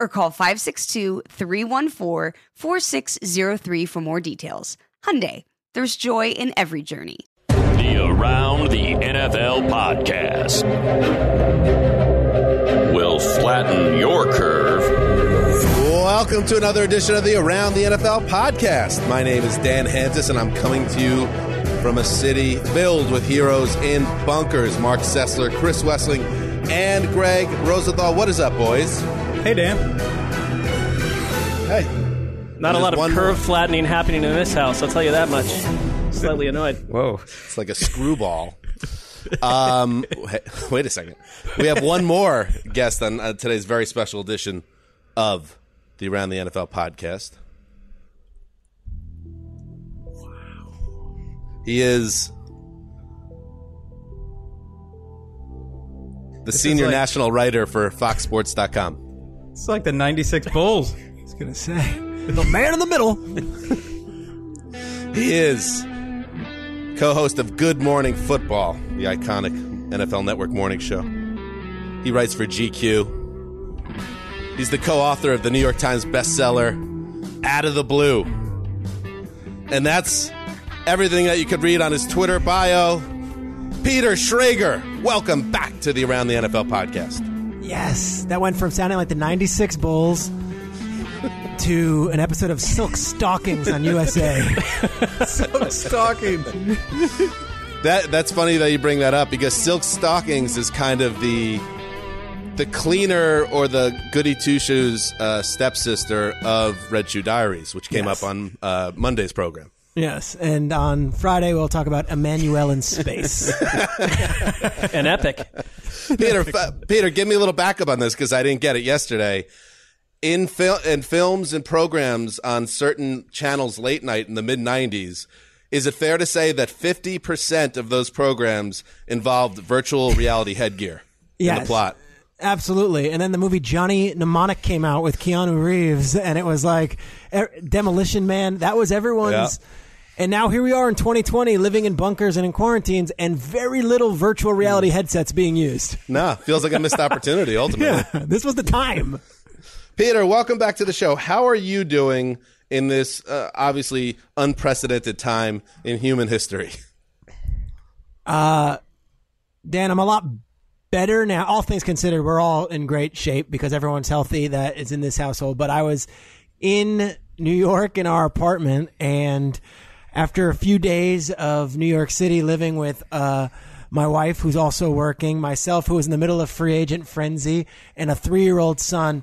or call 562-314-4603 for more details. Hyundai, there's joy in every journey. The Around the NFL podcast will flatten your curve. Welcome to another edition of the Around the NFL podcast. My name is Dan Hanzus, and I'm coming to you from a city filled with heroes in bunkers. Mark Sessler, Chris Wesseling, and Greg Rosenthal. What is up, boys? Hey, Dan. Hey. Not a lot of one curve more. flattening happening in this house, I'll tell you that much. Slightly annoyed. Whoa. It's like a screwball. um, wait- wait a second. We have one more guest on uh, today's very special edition of the Around the NFL podcast. Wow. He is the senior like- national writer for FoxSports.com. It's like the 96 Bulls. I was going to say. The man in the middle. He is co-host of Good Morning Football, the iconic NFL Network morning show. He writes for GQ. He's the co-author of the New York Times bestseller Out of the Blue. And that's everything that you could read on his Twitter bio. Peter Schrager, welcome back to the Around the NFL podcast. Yes, that went from sounding like the 96 Bulls to an episode of Silk Stockings on USA. Stalking. That that's funny that you bring that up because silk stockings is kind of the the cleaner or the goody two shoes uh, stepsister of Red Shoe Diaries, which came Yes. up on uh, Monday's program. Yes, and on Friday we'll talk about Emmanuelle in space. An epic. Peter, f- Peter, give me a little backup on this because I didn't get it yesterday. In fil- in films and programs on certain channels late night in the mid '90s, is it fair to say that 50 percent of those programs involved virtual reality headgear in the plot? Absolutely. And then the movie Johnny Mnemonic came out with Keanu Reeves, and it was like er, Demolition Man. That was everyone's. And now here we are in 2020, living in bunkers and in quarantines, and very little virtual reality headsets being used. No, feels like a missed opportunity. Ultimately. Yeah, this was the time. Peter, welcome back to the show. How are you doing in this uh, obviously unprecedented time in human history? Dan, I'm a lot better now. All things considered, we're all in great shape because everyone's healthy that is in this household. But I was in New York in our apartment, and after a few days of New York City living with uh, my wife, who's also working, myself, who was in the middle of free agent frenzy, and a three year old son.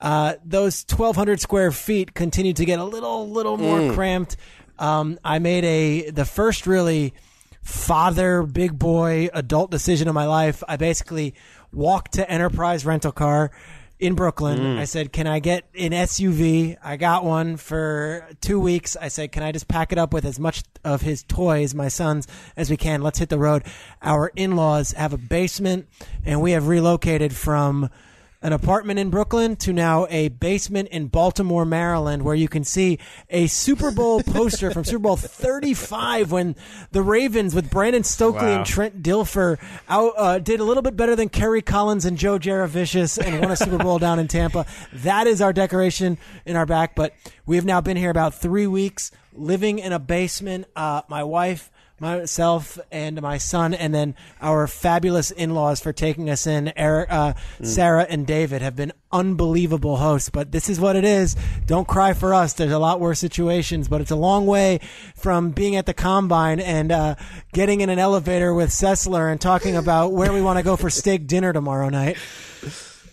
Uh, those 1,200 square feet continued to get a little, little more cramped. Um, I made a the first really father, big boy, adult decision of my life. I basically walked to Enterprise Rental Car in Brooklyn. Mm. I said, "Can I get an SUV?" I got one for two weeks. I said, "Can I just pack it up with as much of his toys, my sons, as we can? Let's hit the road." Our in-laws have a basement, and we have relocated from an apartment in Brooklyn to now a basement in Baltimore, Maryland, where you can see a Super Bowl poster from Super Bowl 35 when the Ravens with Brandon Stokley Wow. and Trent Dilfer out, uh, did a little bit better than Kerry Collins and Joe Jurevicius and won a Super Bowl down in Tampa. That is our decoration in our back, but we have now been here about three weeks, living in a basement. Uh, my wife myself and my son, and then our fabulous in-laws for taking us in. Eric, uh, Sarah, and David have been unbelievable hosts. But this is what it is. Don't cry for us. There's a lot worse situations, but it's a long way from being at the combine and uh, getting in an elevator with Sessler and talking about where we want to go for steak dinner tomorrow night.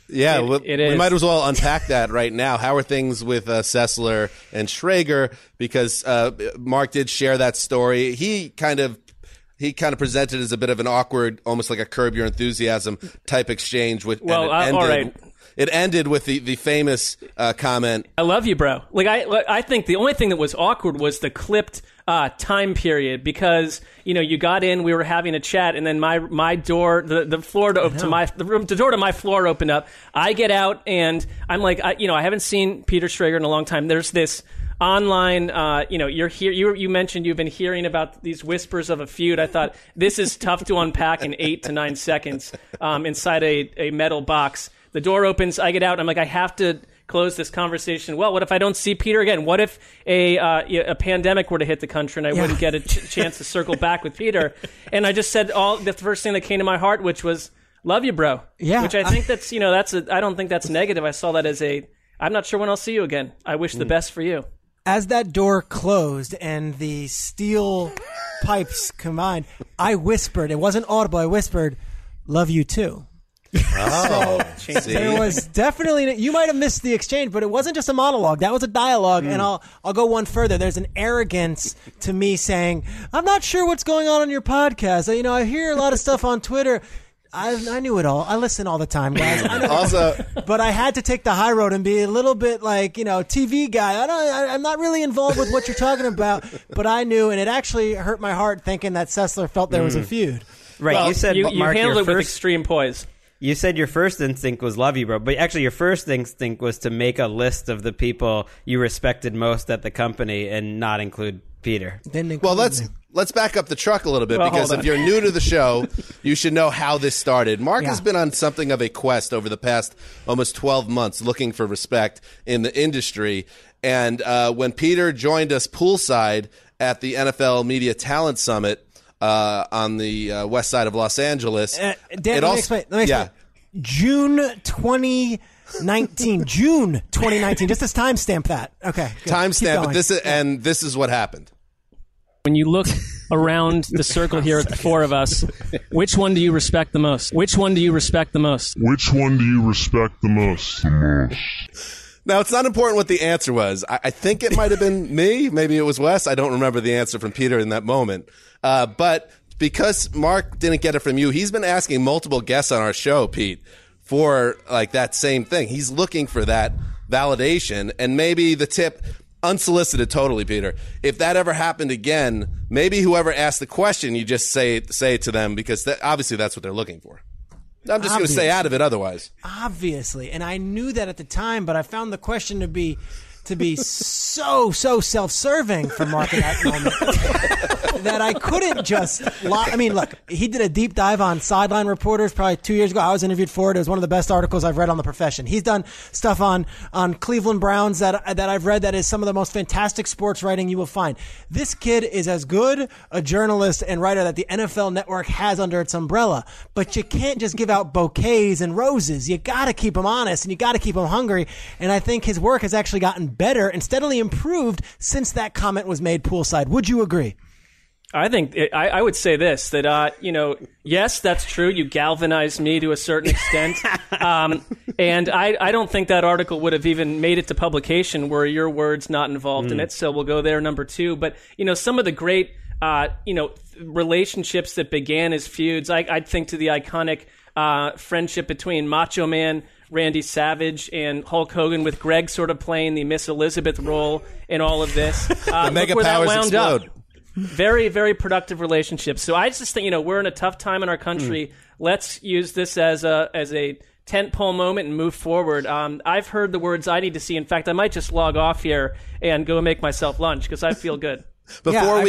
Yeah, It- we, it we is. might as well unpack that right now. How are things with uh, Sessler and Schrager? Because uh, Mark did share that story. He kind of he kind of presented as a bit of an awkward, almost like a curb your enthusiasm type exchange. With and Well, it uh, ended, all right. It ended with the, the famous uh, comment. I love you, bro. Like I, I think the only thing that was awkward was the clipped uh, time period because you know you got in, we were having a chat, and then my my door, the, the floor to, to my the room, the door to my floor opened up. I get out and I'm like, I, you know, I haven't seen Peter Schrager in a long time. There's this online uh, you know you're here you, you mentioned you've been hearing about these whispers of a feud i thought this is tough to unpack in eight to nine seconds um, inside a, a metal box the door opens i get out i'm like i have to close this conversation. Well what if i don't see peter again? What if a, uh, a pandemic were to hit the country and i wouldn't get a ch- chance to circle back with peter? And i just said all the first thing that came to my heart which was love you bro. Yeah, which i think that's you know that's a i don't think that's negative. I saw that as a i'm not sure when i'll see you again. I wish the best for you. As that door closed and the steel pipes combined, I whispered. It wasn't audible. I whispered, "Love you too." Oh, There was definitely you might have missed the exchange, but it wasn't just a monologue. That was a dialogue, and hmm. I'll I'll go one further. There's an arrogance to me saying, "I'm not sure what's going on on your podcast." You know, I hear a lot of stuff on Twitter. I, I knew it all. I listen all the time, guys. I also, but I had to take the high road and be a little bit like you know TV guy. I don't. I, I'm not really involved with what you're talking about, but I knew, and it actually hurt my heart thinking that Sessler felt there was a hmm. feud. Right. Well, you said you, you Mark, handled your it with extreme poise You said your first instinct was love you, bro. But actually, your first instinct was to make a list of the people you respected most at the company and not include Peter. Then well, let's let's back up the truck a little bit Well, because if you're new to the show, you should know how this started. Mark Yeah. has been on something of a quest over the past almost 12 months, looking for respect in the industry. And uh, when Peter joined us poolside at the NFL Media Talent Summit uh, on the uh, west side of Los Angeles, Uh, it Dan, let me explain. Let me yeah. explain. June 2019. June 2019. Just as timestamp that. Okay. good. Keep Timestamp, but this is and this is what happened. when you look around the circle here at the four of us which one do you respect the most which one do you respect the most Which one do you respect the most? The most. Now, it's not important what the answer was. I, I think it might have been me. Maybe it was Wes. I don't remember the answer from Peter in that moment. Uh, but because Mark didn't get it from you, he's been asking multiple guests on our show, Pete, for like that same thing. He's looking for that validation. And maybe the tip unsolicited totally peter. If that ever happened again maybe whoever asked the question you just say say it to them because that, obviously that's what they're looking for. I'm just going to stay out of it otherwise. Obviously. And i knew that at the time but i found the question to be to be so so self-serving for mark in that moment that i couldn't just i mean look he did a deep dive on sideline reporters probably two years ago. I was interviewed for it. It was one of the best articles i've read on the profession. He's done stuff on on cleveland browns that that i've read that is some of the most fantastic sports writing you will find. This kid is as good a journalist and writer that the nfl network has under its umbrella but you can't just give out bouquets and roses. You gotta keep him honest and you gotta keep him hungry. And i think his work has actually gotten better and steadily improved since that comment was made poolside. Would you agree? I think I, I would say this that uh, you know yes that's true. You galvanized me to a certain extent. Um, and I, I don't think that article would have even made it to publication were your words not involved in it. So we'll go there number two. But you know some of the great uh, you know relationships that began as feuds I, I'd think to the iconic uh, friendship between Macho Man Randy Savage and Hulk Hogan, with Greg sort of playing the Miss Elizabeth role in all of this. Uh, The mega look where that powers wound up. explode. Very, very productive relationships. So I just think you know we're in a tough time in our country. Hmm. Let's use this as a as a tent pole moment and move forward. Um, I've heard the words I need to see. In fact, I might just log off here and go make myself lunch because I feel good. Before Yeah, I-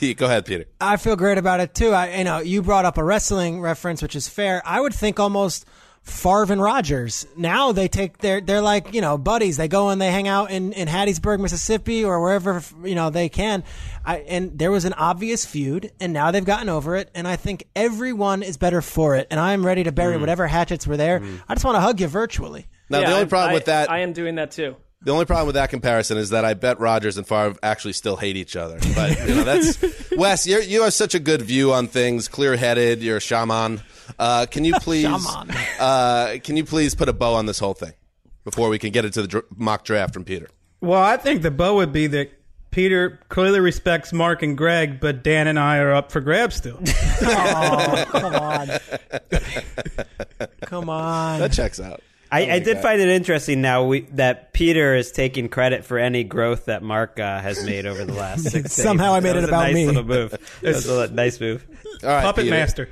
we go ahead, Peter. I feel great about it too. I, you know, you brought up a wrestling reference, which is fair. I would think almost Favre and Rogers. Now they take their, they're like, you know, buddies. They go and they hang out in, in Hattiesburg, Mississippi or wherever, you know, they can. I, and there was an obvious feud and now they've gotten over it. And I think everyone is better for it. And I'm ready to bury Mm. whatever hatchets were there. I just want to hug you virtually. Now, Yeah, the only I- problem I- with that, I am doing that too. the only problem with that comparison is that I bet Rogers and Favre actually still hate each other. But you know, that's Wes. You're, you have such a good view on things, clear-headed. You're a shaman. Uh, can you please, Shaman. uh, can you please put a bow on this whole thing before we can get into the dr- mock draft from Peter? Well, I think the bow would be that Peter clearly respects Mark and Greg, but Dan and I are up for grabs still. Oh, come on. Come on. That checks out. I, I, like did that. find it interesting now we, that Peter is taking credit for any growth that Mark uh, has made over the last six. days. Somehow I made it was a about nice me. Little move. That was a nice move. All right, Puppet Peter. master.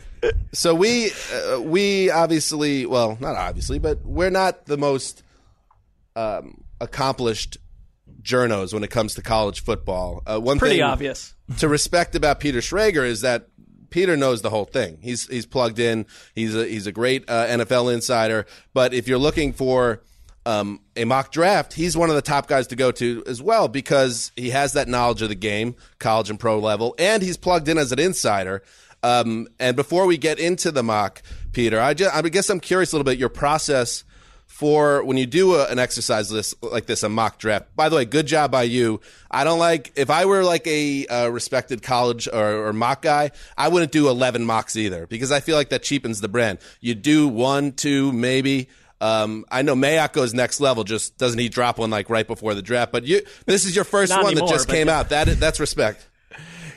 So we uh, we obviously well not obviously but we're not the most um, accomplished journos when it comes to college football. Uh, one Pretty thing obvious. to respect about Peter Schrager is that Peter knows the whole thing. He's he's plugged in. He's a he's a great uh, NFL insider. But if you're looking for um, a mock draft, he's one of the top guys to go to as well because he has that knowledge of the game, college and pro level, and he's plugged in as an insider. Um, and before we get into the mock, Peter, I, just, I guess I'm curious a little bit your process for when you do a, an exercise list like this, a mock draft. By the way, good job by you. I don't like if I were like a uh, respected college or, or mock guy, I wouldn't do eleven mocks either because I feel like that cheapens the brand. You do one, two, maybe. Um, I know Mayock goes next level. Just doesn't he drop one like right before the draft? But you, this is your first Not one anymore, that just came yeah. out. That that's respect.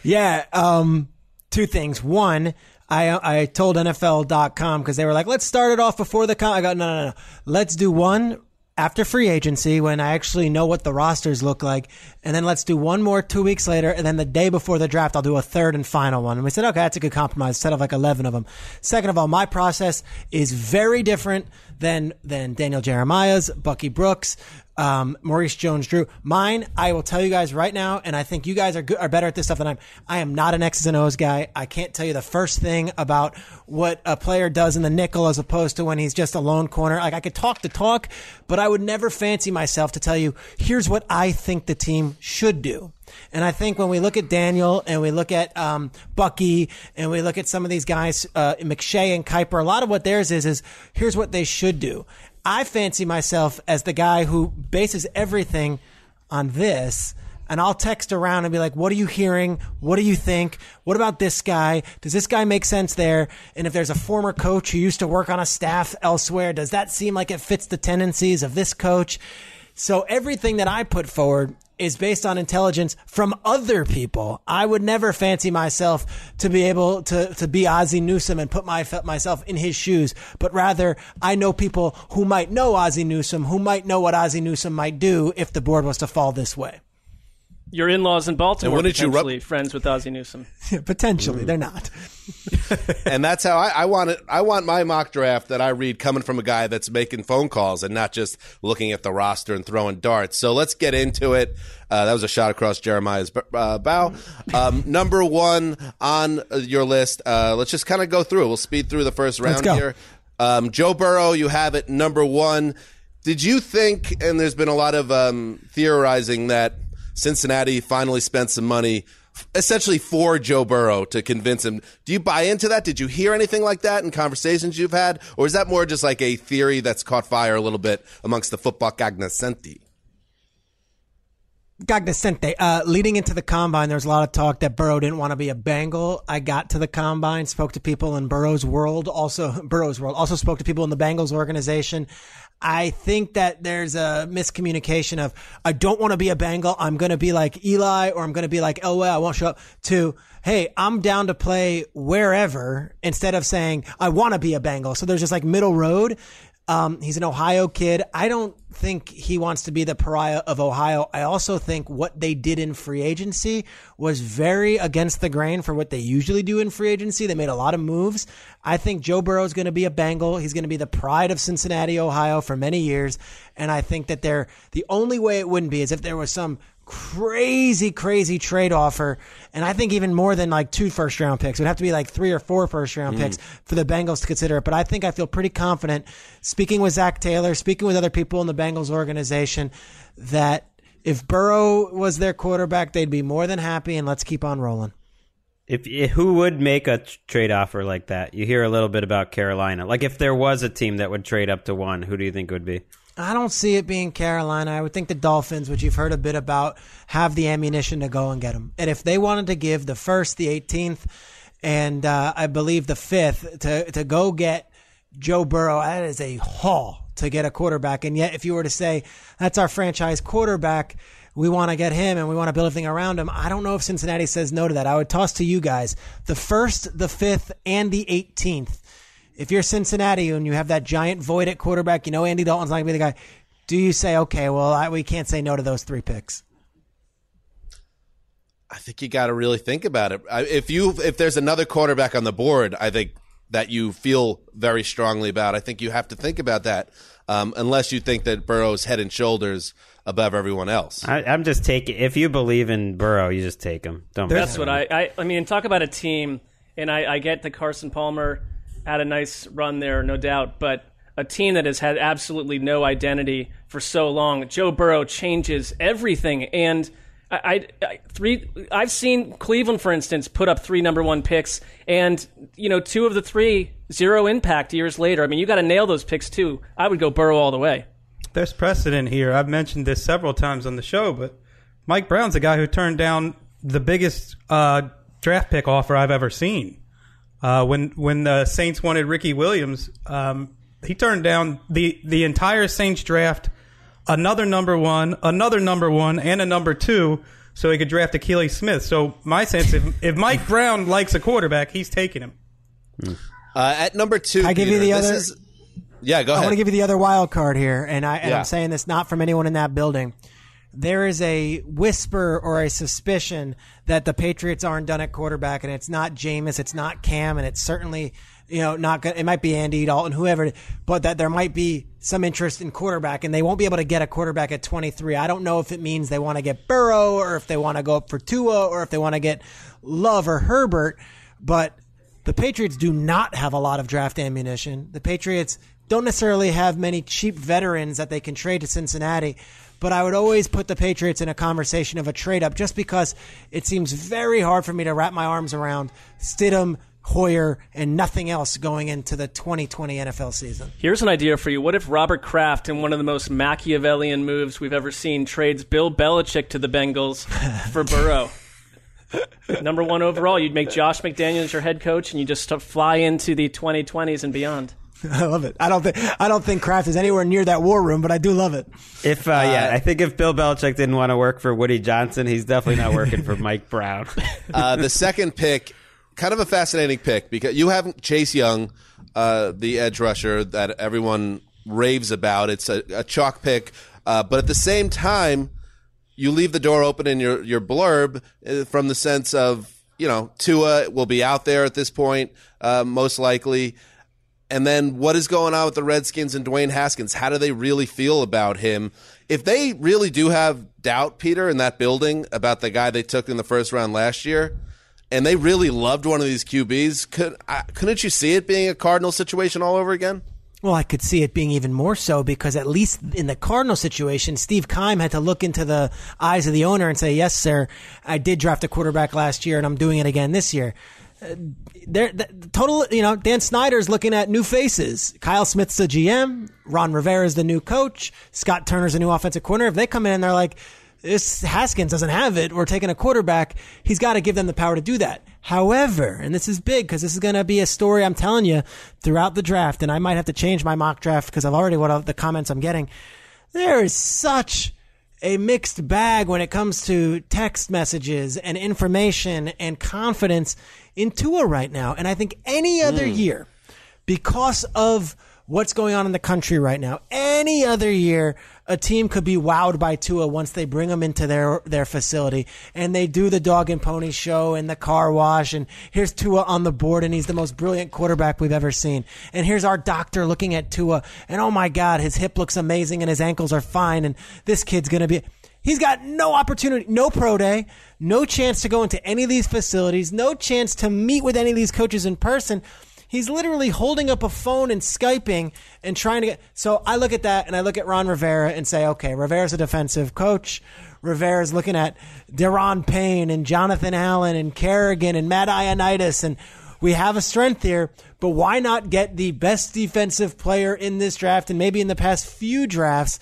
Yeah. Um, two things. One, I I told NFL.com because they were like, let's start it off before the con. I go, no, no, no. Let's do one after free agency when I actually know what the rosters look like. And then let's do one more two weeks later. And then the day before the draft, I'll do a third and final one. And we said, okay, that's a good compromise instead of like 11 of them. Second of all, my process is very different than, than Daniel Jeremiah's, Bucky Brooks, um, Maurice Jones-Drew. Mine, I will tell you guys right now, and I think you guys are good, are better at this stuff than I'm. I am not an X's and O's guy. I can't tell you the first thing about what a player does in the nickel as opposed to when he's just a lone corner. Like I could talk the talk, but I would never fancy myself to tell you, here's what I think the team should do. And I think when we look at Daniel and we look at um, Bucky and we look at some of these guys, uh, McShay and Kiper, a lot of what theirs is is here's what they should do. I fancy myself as the guy who bases everything on this. And I'll text around and be like, what are you hearing? What do you think? What about this guy? Does this guy make sense there? And if there's a former coach who used to work on a staff elsewhere, does that seem like it fits the tendencies of this coach? So everything that I put forward is based on intelligence from other people. I would never fancy myself to be able to, to be Ozzie Newsome and put my, myself in his shoes, but rather I know people who might know Ozzie Newsome, who might know what Ozzie Newsome might do if the board was to fall this way. Your in-laws in Baltimore wouldn't you rub- potentially friends with Ozzie Newsome. Potentially, they're not. and that's how I, I want it. I want my mock draft that I read coming from a guy that's making phone calls and not just looking at the roster and throwing darts. So let's get into it. Uh, that was a shot across Jeremiah's uh, bow. Um, number one on uh, your list. Uh, let's just kind of go through. We'll speed through the first round here. Um, Joe Burrow, you have it number one. Did you think? And there's been a lot of um, theorizing that Cincinnati finally spent some money essentially for Joe Burrow to convince him. Do you buy into that? Did you hear anything like that in conversations you've had? Or is that more just like a theory that's caught fire a little bit amongst the football cognoscenti? Gagnoscente. Uh, leading into the combine, there was a lot of talk that Burrow didn't want to be a Bengal. I got to the combine, spoke to people in Burrow's world, also Burrow's world, also spoke to people in the Bengals organization. I think that there's a miscommunication of I don't want to be a Bengal. I'm going to be like Eli or I'm going to be like Elway. I won't show up to, Hey, I'm down to play wherever instead of saying I want to be a Bengal. So there's just like middle road. Um, he's an Ohio kid. I don't think he wants to be the pariah of Ohio. I also think what they did in free agency was very against the grain for what they usually do in free agency. They made a lot of moves. I think Joe Burrow is going to be a Bengal. He's going to be the pride of Cincinnati, Ohio for many years. And I think that they're the only way it wouldn't be is if there was some crazy, crazy trade offer. And I think even more than like two first round picks. It would have to be like three or four first round picks mm. for the Bengals to consider it. But I think I feel pretty confident speaking with Zac Taylor, speaking with other people in the Bengals organization that if Burrow was their quarterback, they'd be more than happy and let's keep on rolling. If, if who would make a trade offer like that? You hear a little bit about Carolina. Like if there was a team that would trade up to one, who do you think would be? I don't see it being Carolina. I would think the Dolphins, which you've heard a bit about, have the ammunition to go and get them. And if they wanted to give the first, the 18th, and uh, I believe the fifth to to go get Joe Burrow, that is a haul to get a quarterback. And yet, if you were to say that's our franchise quarterback, we want to get him and we want to build everything around him. I don't know if Cincinnati says no to that. I would toss to you guys the first, the fifth, and the 18th if you're Cincinnati and you have that giant void at quarterback, you know Andy Dalton's not going to be the guy. Do you say, okay, well, I, we can't say no to those three picks? I think you got to really think about it. I- If you if there's another quarterback on the board, I think that you feel very strongly about. I think you have to think about that, um, unless you think that Burrow's head and shoulders above everyone else. I, I'm just taking. If you believe in Burrow, you just take him. Don't. That's what. I, I. I mean, talk about a team, and I, I get the Carson Palmer had a nice run there, no doubt. But a team that has had absolutely no identity for so long, Joe Burrow changes everything. And I, I, I three. I've seen Cleveland, for instance, put up three number one picks, and you know, two of the three zero impact years later. I mean, you got to nail those picks too. I would go Burrow all the way. There's precedent here. I've mentioned this several times on the show, but Mike Brown's a guy who turned down the biggest uh, draft pick offer I've ever seen. Uh, when when the Saints wanted Ricky Williams, um, he turned down the the entire Saints draft, another number one, another number one, and a number two, so he could draft Akili Smith. So my sense, if, if Mike Brown likes a quarterback, he's taking him. Uh, at number two, I give you the this other- is- yeah, go ahead. I want to give you the other wild card here, and I and Yeah. I'm saying this not from anyone in that building. There is a whisper or a suspicion that the Patriots aren't done at quarterback, and it's not Jameis, it's not Cam, and it's certainly you know not good. It might be Andy Dalton, whoever, but that there might be some interest in quarterback, and they won't be able to get a quarterback at 23. I don't know if it means they want to get Burrow or if they want to go up for Tua or if they want to get Love or Herbert, but the Patriots do not have a lot of draft ammunition. The Patriots don't necessarily have many cheap veterans that they can trade to Cincinnati, but I would always put the Patriots in a conversation of a trade up just because it seems very hard for me to wrap my arms around Stidham, Hoyer, and nothing else going into the 2020 NFL season. Here's an idea for you. What if Robert Kraft, in one of the most Machiavellian moves we've ever seen, trades Bill Belichick to the Bengals for Burrow? Number one overall, you'd make Josh McDaniels your head coach, and you just fly into the 2020s and beyond. I love it. I don't think I don't think Kraft is anywhere near that war room, but I do love it. If uh, yeah, I think if Bill Belichick didn't want to work for Woody Johnson, he's definitely not working for Mike Brown. uh, the second pick, kind of a fascinating pick because you have Chase Young, uh, the edge rusher that everyone raves about. It's a, a chalk pick, uh, but at the same time, you leave the door open in your your blurb uh, from the sense of you know Tua will be out there at this point, uh, most likely. And then what is going on with the Redskins and Dwayne Haskins? How do they really feel about him? If they really do have doubt, Peter, in that building about the guy they took in the first round last year, and they really loved one of these QBs, could I, couldn't you see it being a Cardinal situation all over again? Well, I could see it being even more so because at least in the Cardinal situation, Steve Keim had to look into the eyes of the owner and say, "Yes, sir, I did draft a quarterback last year, and I'm doing it again this year." Uh, there, the, the total, you know, Dan Snyder's looking at new faces. Kyle Smith's the GM. Ron Rivera's the new coach. Scott Turner's the new offensive coordinator. If they come in and they're like, this Haskins doesn't have it. We're taking a quarterback. He's got to give them the power to do that. However, and this is big because this is going to be a story I'm telling you throughout the draft, and I might have to change my mock draft because I've already what the comments I'm getting. There is such a mixed bag when it comes to text messages and information and confidence in Tua right now. And I think any other hmm. year, because of what's going on in the country right now. Any other year, a team could be wowed by Tua once they bring him into their their facility and they do the dog and pony show and the car wash and here's Tua on the board and he's the most brilliant quarterback we've ever seen. And here's our doctor looking at Tua and oh my god, his hip looks amazing and his ankles are fine and this kid's going to be He's got no opportunity, no pro day, no chance to go into any of these facilities, no chance to meet with any of these coaches in person. He's literally holding up a phone and Skyping and trying to get. So I look at that and I look at Ron Rivera and say, okay, Rivera's a defensive coach. Rivera's looking at Da'Ron Payne and Jonathan Allen and Kerrigan and Matt Ioannidis and we have a strength here, but why not get the best defensive player in this draft and maybe in the past few drafts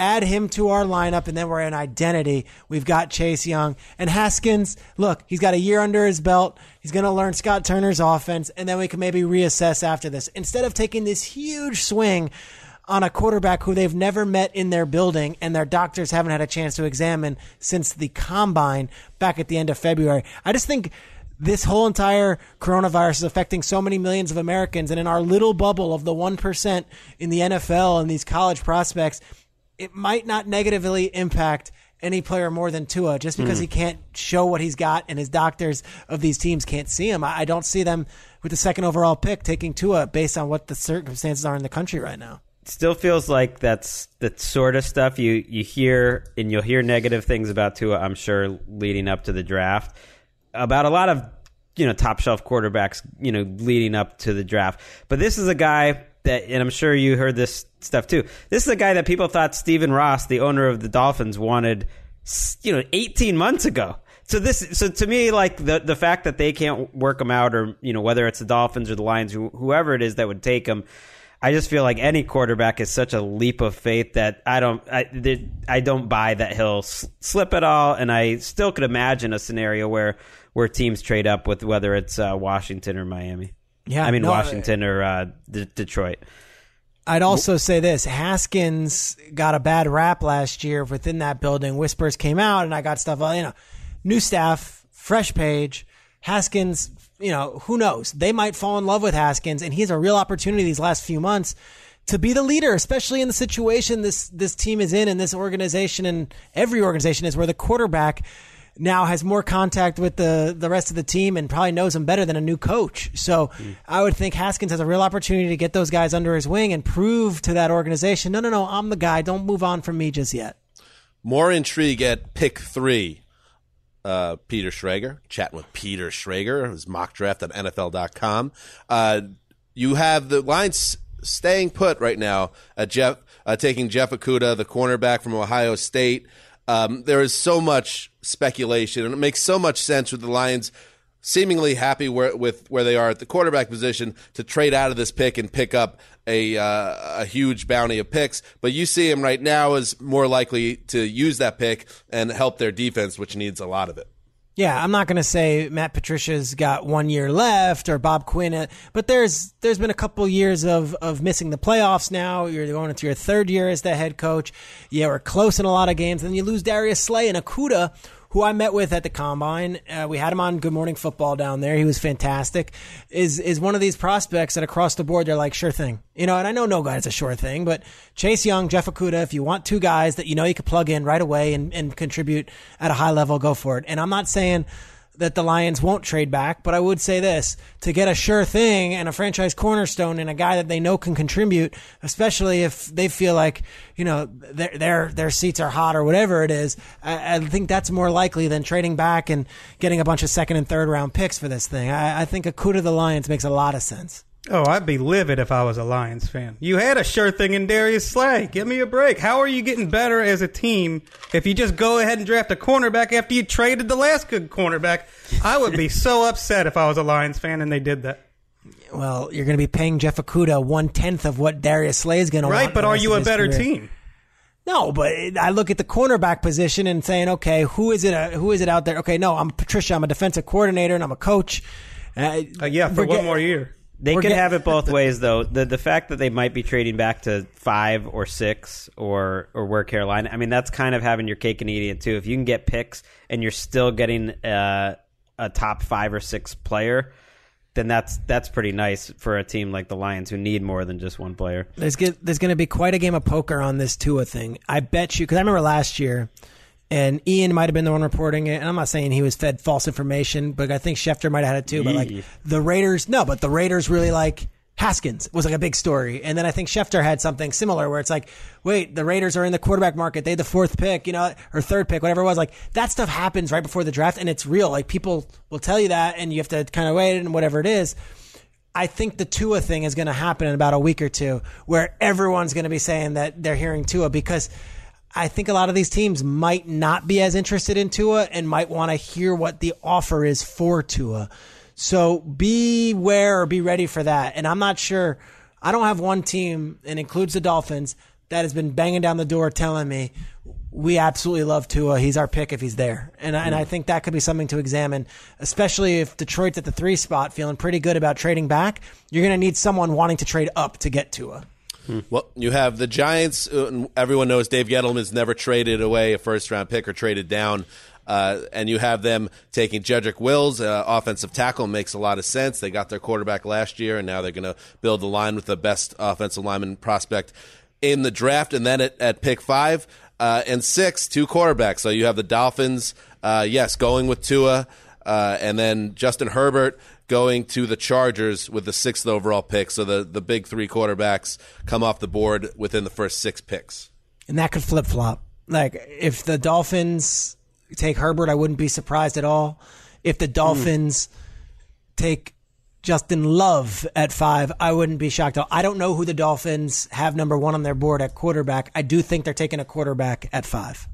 add him to our lineup, and then we're an identity. We've got Chase Young and Haskins. Look, he's got a year under his belt. He's going to learn Scott Turner's offense, and then we can maybe reassess after this. Instead of taking this huge swing on a quarterback who they've never met in their building and their doctors haven't had a chance to examine since the combine back at the end of February. I just think this whole entire coronavirus is affecting so many millions of Americans. And in our little bubble of the 1% in the NFL and these college prospects, it might not negatively impact any player more than Tua just because Mm. he can't show what he's got and his doctors of these teams can't see him. I, I don't see them with the second overall pick taking Tua based on what the circumstances are in the country right now. still feels like that's the sort of stuff you you hear and you'll hear negative things about Tua I'm sure leading up to the draft about a lot of you know top shelf quarterbacks you know leading up to the draft but this is a guy that and I'm sure you heard this stuff too. This is a guy that people thought Stephen Ross the owner of the Dolphins wanted you know 18 months ago. So this so to me like the the fact that they can't work him out or you know whether it's the Dolphins or the Lions who, whoever it is that would take him I just feel like any quarterback is such a leap of faith that I don't I, I don't buy that he'll slip at all, and I still could imagine a scenario where where teams trade up with whether it's uh, Washington or Miami. Yeah, I mean no, Washington or uh, D- Detroit. I'd also say this Haskins got a bad rap last year within that building. Whispers came out, and I got stuff, you know, new staff, fresh page. Haskins, you know, who knows? They might fall in love with Haskins, and he has a real opportunity these last few months to be the leader, especially in the situation this this team is in, and this organization, and every organization is where the quarterback now has more contact with the the rest of the team and probably knows them better than a new coach. So I would think Haskins has a real opportunity to get those guys under his wing and prove to that organization, no, no, no, I'm the guy. Don't move on from me just yet. More intrigue at pick three. Uh, Peter Schrager, chatting with Peter Schrager, his mock draft at NFL.com. Uh, you have the Lions staying put right now at Jeff, uh, taking Jeff Okudah, the cornerback from Ohio State. Um, there is so much speculation, and it makes so much sense with the Lions seemingly happy where, with where they are at the quarterback position to trade out of this pick and pick up a uh, a huge bounty of picks. But you see him right now as more likely to use that pick and help their defense, which needs a lot of it. Yeah, I'm not going to say Matt Patricia's got one year left or Bob Quinn, uh, but there's there's been a couple years of of missing the playoffs. Now you're going into your third year as the head coach. Yeah, we're close in a lot of games. and Then you lose Darius Slay and Okudah, who I met with at the combine. Uh, we had him on Good Morning Football down there. He was fantastic. Is is one of these prospects that across the board they're like sure thing, you know. And I know no guy's a sure thing, but Chase Young, Jeff Okudah, if you want two guys that you know you could plug in right away and, and contribute at a high level, go for it. And I'm not saying that the Lions won't trade back, but I would say this to get a sure thing and a franchise cornerstone and a guy that they know can contribute, especially if they feel like, you know, their their, their seats are hot or whatever it is. I, I think that's more likely than trading back and getting a bunch of second and third round picks for this thing. I, I think Okudah the Lions makes a lot of sense. Oh, I'd be livid if I was a Lions fan. You had a sure thing in Darius Slay. Give me a break. How are you getting better as a team if you just go ahead and draft a cornerback after you traded the last good cornerback? I would be so upset if I was a Lions fan and they did that. Well, you're going to be paying Jeff Okudah one tenth of what Darius Slay is going to want. Right, but are you a better career. team? No, but I look at the cornerback position and saying, okay, who is it? Uh, who is it out there? Okay, no, I'm Patricia. I'm a defensive coordinator and I'm a coach. Uh, yeah, for one get- more year. They We're could get- have it both ways, though. The the fact that they might be trading back to five or six or or where Carolina. I mean, that's kind of having your cake and eating it too. If you can get picks and you're still getting uh, a top five or six player, then that's that's pretty nice for a team like the Lions who need more than just one player. There's get, there's going to be quite a game of poker on this Tua thing. I bet you because I remember last year, and Ian might have been the one reporting it. And I'm not saying he was fed false information, but I think Schefter might have had it too. But like the Raiders, no, but the Raiders really like Haskins was like a big story. And then I think Schefter had something similar where it's like, wait, the Raiders are in the quarterback market. They had the fourth pick, you know, or third pick, whatever it was. Like that stuff happens right before the draft, and it's real. Like people will tell you that, and you have to kind of wait and whatever it is. I think the Tua thing is going to happen in about a week or two, where everyone's going to be saying that they're hearing Tua because I think a lot of these teams might not be as interested in Tua and might want to hear what the offer is for Tua. So beware or be ready for that. And I'm not sure. I don't have one team, and includes the Dolphins, that has been banging down the door telling me we absolutely love Tua. He's our pick if he's there. And, I and I think that could be something to examine, especially if Detroit's at the three spot, feeling pretty good about trading back. You're going to need someone wanting to trade up to get Tua. Well, you have the Giants. uh, Everyone knows Dave Gettleman's never traded away a first round pick or traded down. Uh, and you have them taking Jedrick Wills, uh, offensive tackle, makes a lot of sense. They got their quarterback last year, and now they're going to build the line with the best offensive lineman prospect in the draft. And then at, at pick five uh, and six, two quarterbacks. So you have the Dolphins, uh, yes, going with Tua, uh, and then Justin Herbert going to the Chargers with the sixth overall pick. So the, the big three quarterbacks come off the board within the first six picks. and that could flip flop. Like if the Dolphins take Herbert, I wouldn't be surprised at all. If the Dolphins take Justin Love at five, I wouldn't be shocked. I don't know who the Dolphins have number one on their board at quarterback. I do think they're taking a quarterback at five.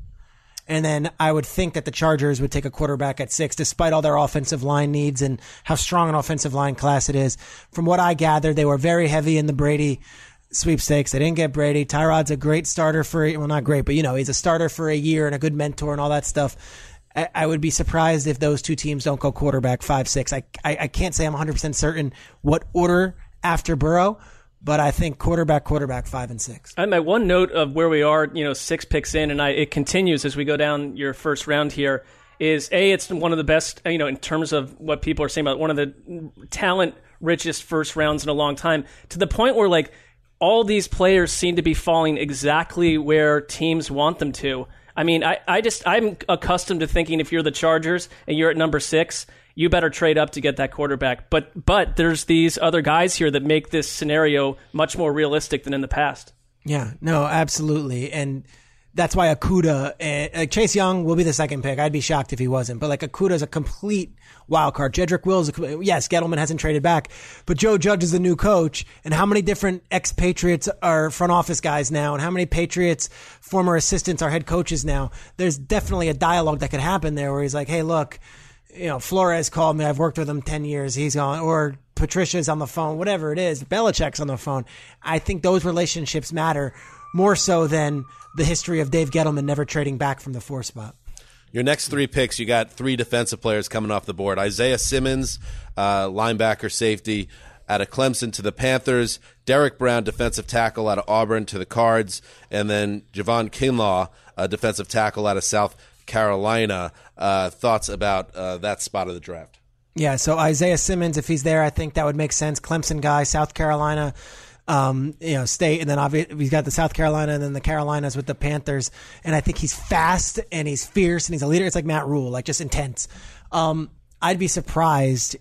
And then I would think that the Chargers would take a quarterback at six, despite all their offensive line needs and how strong an offensive line class it is. From what I gather, they were very heavy in the Brady sweepstakes. They didn't get Brady. Tyrod's a great starter for, well, not great, but you know, he's a starter for a year and a good mentor and all that stuff. I, would be surprised if those two teams don't go quarterback five, six. I, I, I can't say I'm 100% certain what order after Burrow, but I think quarterback, quarterback, five and six. My one note of where we are, you know, six picks in, and I, it continues as we go down your first round here. Is a, it's one of the best, uh, you know, in terms of what people are saying about one of the talent richest first rounds in a long time. To the point where like all these players seem to be falling exactly where teams want them to. I mean, I, I just I'm accustomed to thinking if you're the Chargers and you're at number six, you better trade up to get that quarterback. But but there's these other guys here that make this scenario much more realistic than in the past. Yeah, no, absolutely, and that's why Okudah and Chase Young will be the second pick. I'd be shocked if he wasn't, but like Okudah is a complete wild card. Jedrick Wills, yes, Gettleman hasn't traded back, but Joe Judge is the new coach, and how many different expatriates are front office guys now, and how many Patriots former assistants are head coaches now? There's definitely a dialogue that could happen there where he's like, hey, look you know, Flores called me. I've worked with him 10 years. He's gone. Or Patricia's on the phone, whatever it is. Belichick's on the phone. I think those relationships matter more so than the history of Dave Gettleman never trading back from the four spot. Your next three picks, you got three defensive players coming off the board. Isaiah Simmons, uh, linebacker, safety, out of Clemson to the Panthers. Derrick Brown, defensive tackle out of Auburn to the Cards, and then Javon Kinlaw, a defensive tackle out of South Carolina. Uh, thoughts about uh, that spot of the draft? Yeah, so Isaiah Simmons, if he's there, I think that would make sense. Clemson guy, South Carolina, um, you know, state, and then obviously he's got the South Carolina and then the Carolinas with the Panthers. And I think he's fast and he's fierce and he's a leader. It's like Matt Rhule, like just intense. Um, I'd be surprised,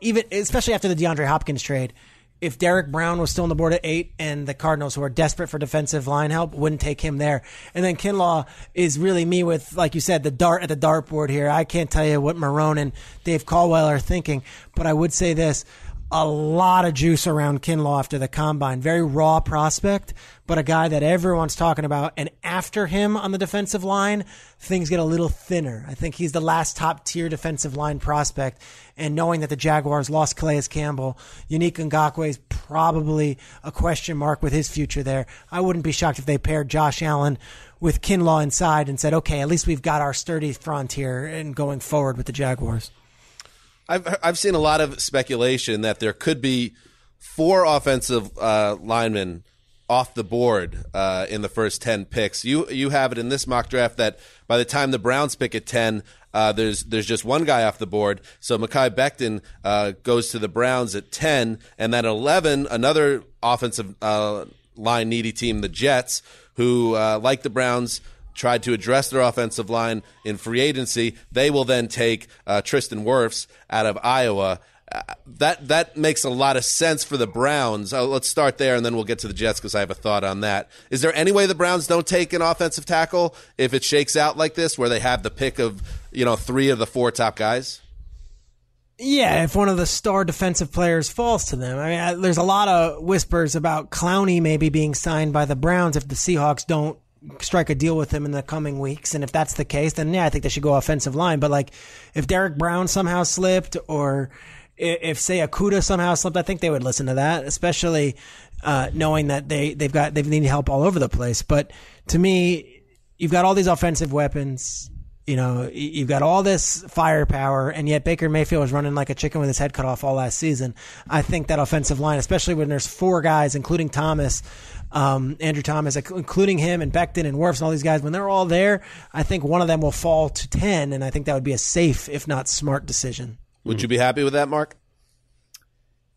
even especially after the DeAndre Hopkins trade, if Derrick Brown was still on the board at eight and the Cardinals, who are desperate for defensive line help, wouldn't take him there. And then Kinlaw is really me with, like you said, the dart at the dartboard here. I can't tell you what Marrone and Dave Caldwell are thinking, but I would say this. A lot of juice around Kinlaw after the combine. Very raw prospect, but a guy that everyone's talking about. And after him on the defensive line, things get a little thinner. I think he's the last top tier defensive line prospect. And knowing that the Jaguars lost Calais Campbell, Yannick Ngakoue is probably a question mark with his future there. I wouldn't be shocked if they paired Josh Allen with Kinlaw inside and said, okay, at least we've got our sturdy front here and going forward with the Jaguars. I've I've seen a lot of speculation that there could be four offensive uh, linemen off the board uh, in the first ten picks. You you have it in this mock draft that by the time the Browns pick at ten, Uh, there's there's just one guy off the board. So Mekhi Becton uh, goes to the Browns at 10, and then 11, another offensive uh, line needy team, the Jets, who uh, like the Browns tried to address their offensive line in free agency. They will then take uh, Tristan Wirfs out of Iowa. Uh, that that makes a lot of sense for the Browns. Uh, let's start there, and then we'll get to the Jets because I have a thought on that. Is there any way the Browns don't take an offensive tackle if it shakes out like this, where they have the pick of you know three of the four top guys? Yeah, if one of the star defensive players falls to them. I mean, I, there's a lot of whispers about Clowney maybe being signed by the Browns if the Seahawks don't strike a deal with him in the coming weeks. And if that's the case, then yeah, I think they should go offensive line. But like, if Derrick Brown somehow slipped or if, say Okudah somehow slipped, I think they would listen to that, especially uh, knowing that they they've got they need help all over the place. But to me, you've got all these offensive weapons. You know, you've got all this firepower, and yet Baker Mayfield was running like a chicken with his head cut off all last season. I think that offensive line, especially when there's four guys, including Thomas, um, Andrew Thomas, including him and Becton and Wirfs and all these guys, when they're all there, I think one of them will fall to 10, and I think that would be a safe, if not smart decision. Would you be happy with that, Mark?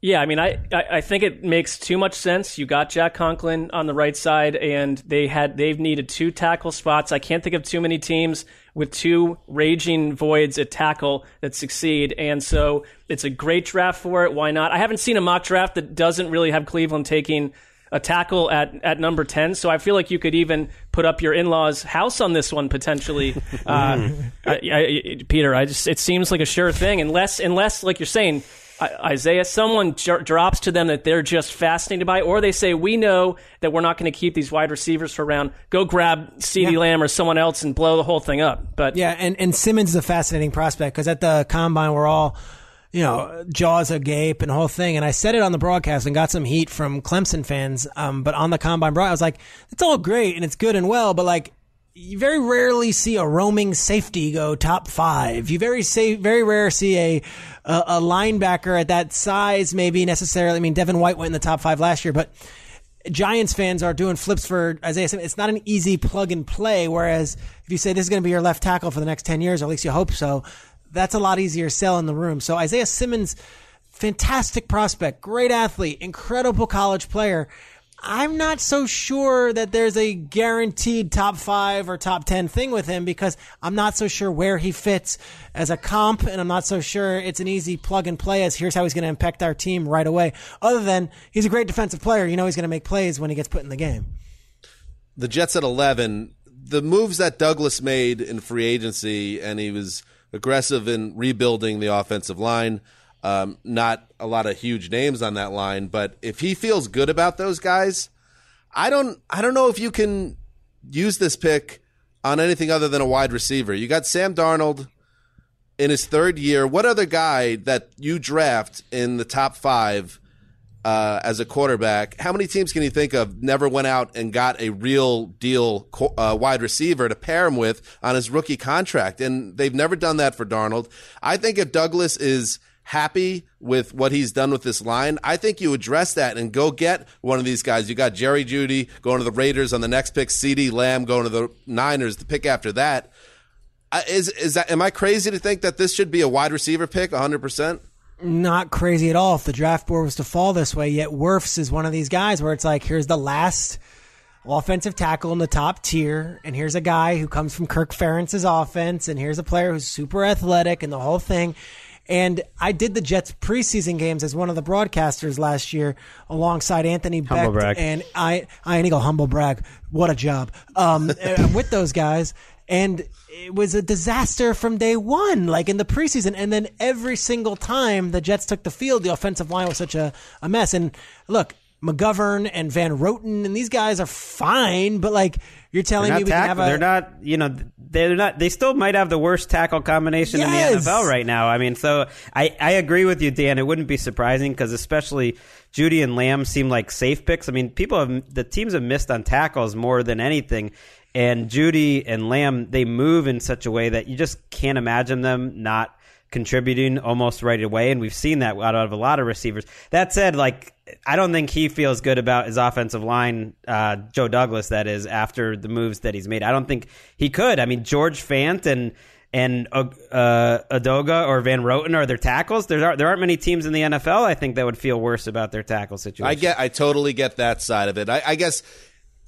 Yeah, I mean, I, I, I think it makes too much sense. You got Jack Conklin on the right side, and they had they've needed two tackle spots. I can't think of too many teams with two raging voids at tackle that succeed, and so it's a great draft for it. Why not? I haven't seen a mock draft that doesn't really have Cleveland taking a tackle at, at number 10. So I feel like you could even put up your in law's house on this one potentially. uh, I, I, Peter, I just, it seems like a sure thing unless, unless, like you're saying, Isaiah, someone j- drops to them that they're just fascinated by, or they say, We know that we're not going to keep these wide receivers for around. Go grab CeeDee Yeah. Lamb or someone else and blow the whole thing up. But Yeah, and, and Simmons is a fascinating prospect because at the combine we're all, you know, jaws agape and whole thing. And I said it on the broadcast and got some heat from Clemson fans. Um, but on the combine broad, I was like, it's all great and it's good and well, but like. You very rarely see a roaming safety go top five. You very say very rare see a, a a linebacker at that size maybe necessarily. I mean, Devin White went in the top five last year, but Giants fans are doing flips for Isaiah. It's not an easy plug and play. Whereas if you say this is going to be your left tackle for the next 10 years, or at least you hope so, that's a lot easier sell in the room. So Isaiah Simmons, fantastic prospect, great athlete, incredible college player. I'm not so sure that there's a guaranteed top five or top 10 thing with him because I'm not so sure where he fits as a comp, and I'm not so sure it's an easy plug and play as here's how he's going to impact our team right away. Other than he's a great defensive player. You know he's going to make plays when he gets put in the game. the Jets at 11, the moves that Douglas made in free agency, and he was aggressive in rebuilding the offensive line. Um, not a lot of huge names on that line, but if he feels good about those guys, I don't, I don't know if you can use this pick on anything other than a wide receiver. You got Sam Darnold in his third year. What other guy that you draft in the top five uh, as a quarterback. How many teams can you think of never went out and got a real deal co- uh, wide receiver to pair him with on his rookie contract? And they've never done that for Darnold. I think if Douglas is happy with what he's done with this line, I think you address that and go get one of these guys. You got Jerry Jeudy going to the Raiders on the next pick, CeeDee Lamb going to the Niners, the pick after that. Uh, Is is that? Am I crazy to think that this should be a wide receiver pick, 100? Not crazy at all if the draft board was to fall this way. Yet Wirfs is one of these guys where it's like, here's the last offensive tackle in the top tier, and here's a guy who comes from Kirk Ferentz's offense, and here's a player who's super athletic and the whole thing. And I did the Jets preseason games as one of the broadcasters last year alongside Anthony Becht and I, I Eagle humble brag. What a job. Um, uh, with those guys. And it was a disaster from day one, like in the preseason. And then every single time the Jets took the field, the offensive line was such a, a mess. And look, McGovern and Van Roten and these guys are fine, but like you're telling me we can have a they're not, you know, they're not. They still might have the worst tackle combination Yes. in the NFL right now. I mean, so I, I agree with you, Dan. It wouldn't be surprising because especially Jeudy and Lamb seem like safe picks. I mean, people have the teams have missed on tackles more than anything, and Jeudy and Lamb they move in such a way that you just can't imagine them not contributing almost right away, and we've seen that out of a lot of receivers. That said, like I don't think he feels good about his offensive line, uh, Joe Douglas. That is after the moves that he's made. I don't think he could. I mean, George Fant and and uh, uh, Edoga or Van Roten are their tackles. There aren't there aren't many teams in the NFL. I think that would feel worse about their tackle situation. I get, I totally get that side of it. I, I guess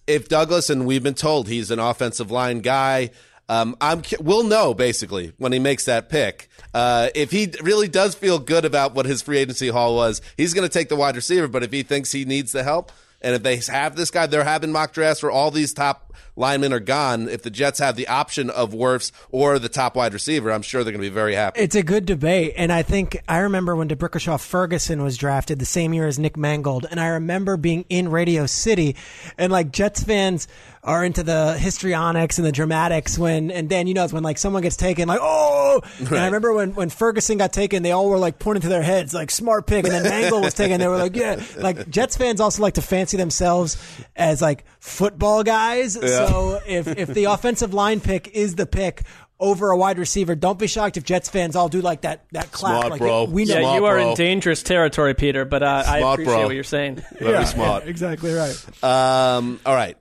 if Douglas and we've been told he's an offensive line guy, um, I'm we'll know basically when he makes that pick. Uh, if he really does feel good about what his free agency haul was, he's going to take the wide receiver. But if he thinks he needs the help, and if they have this guy, they're having mock drafts for all these top linemen are gone. If the Jets have the option of Wirfs or the top wide receiver, I'm sure they're going to be very happy. It's a good debate, and I think I remember when DeBrickashaw Ferguson was drafted the same year as Nick Mangold, and I remember being in Radio City, and like Jets fans are into the histrionics and the dramatics when, and Dan, you know, it's when like someone gets taken, like oh, and I remember when when Ferguson got taken, they all were like pointing to their heads, like smart pick, and then Mangold was taken, they were like yeah, like Jets fans also like to fancy themselves as like football guys, so if if the offensive line pick is the pick over a wide receiver. Don't be shocked if Jets fans all do like that that clap. Smart, like, bro. We know. Yeah, Smart, you are bro. in dangerous territory, Peter. But uh, I appreciate bro. what you're saying. Very smart. Exactly right. Um, all right,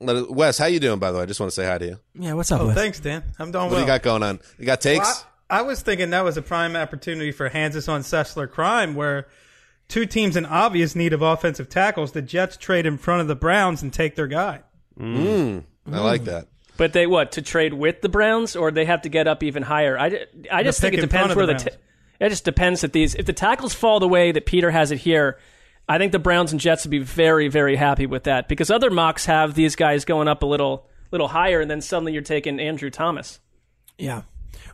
Wes, how you doing? By the way, I just want to say hi to you. Yeah, what's up? Oh, Wes? thanks, Dan. I'm doing What well. do you got going on? You got takes? Well, I, I was thinking that was a prime opportunity for Hanzus on Sessler crime, where two teams in obvious need of offensive tackles. The Jets trade in front of the Browns and take their guy. Mm, I like that. But they what to trade with the Browns, or they have to get up even higher? I, I just think it depends where the the. Browns. ta- it just depends that these if the tackles fall the way that Peter has it here. I think the Browns and Jets would be very very happy with that because other mocks have these guys going up a little little higher, and then suddenly you're taking Andrew Thomas. Yeah,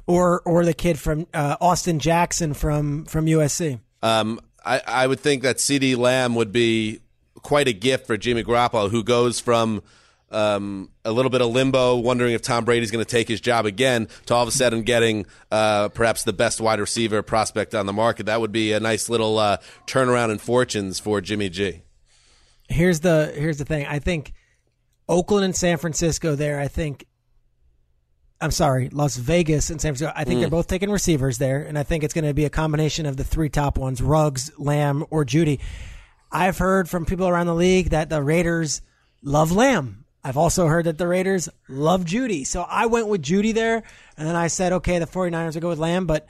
or or the kid from uh, Austin Jackson from from USC. Um, I, I would think that CeeDee Lamb would be quite a gift for Jimmy Garoppolo, who goes from um, a little bit of limbo, wondering if Tom Brady's going to take his job again, to all of a sudden getting uh, perhaps the best wide receiver prospect on the market. That would be a nice little uh, turnaround in fortunes for Jimmy G. Here's the here's the thing. I think Oakland and San Francisco. There, I think. I'm sorry, Las Vegas and San Francisco. I think they're both taking receivers there, and I think it's going to be a combination of the three top ones: Ruggs, Lamb, or Jeudy. I've heard from people around the league that the Raiders love Lamb. I've also heard that the Raiders love Jeudy. So I went with Jeudy there, and then I said, okay, the 49ers will go with Lamb, but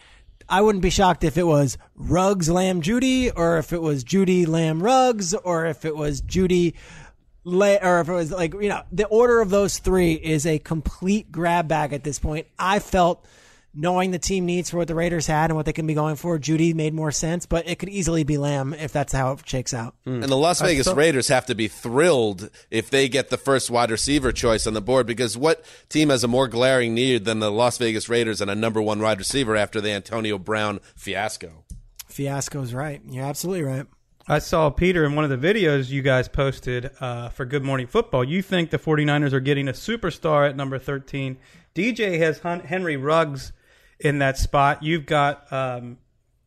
I wouldn't be shocked if it was Ruggs, Lamb, Jeudy, or if it was Jeudy, Lamb, Ruggs, or if it was Jeudy, La- or if it was like, you know, the order of those three is a complete grab bag at this point. I felt knowing the team needs for what the Raiders had and what they can be going for, Jeudy made more sense, but it could easily be Lamb if that's how it shakes out. And the Las Vegas Raiders have to be thrilled if they get the first wide receiver choice on the board because what team has a more glaring need than the Las Vegas Raiders and a number one wide receiver after the Antonio Brown fiasco? Fiasco's right. You're absolutely right. I saw Peter in one of the videos you guys posted uh, for Good Morning Football. You think the 49ers are getting a superstar at number 13. DJ has Hun- Henry Ruggs in that spot. You've got um,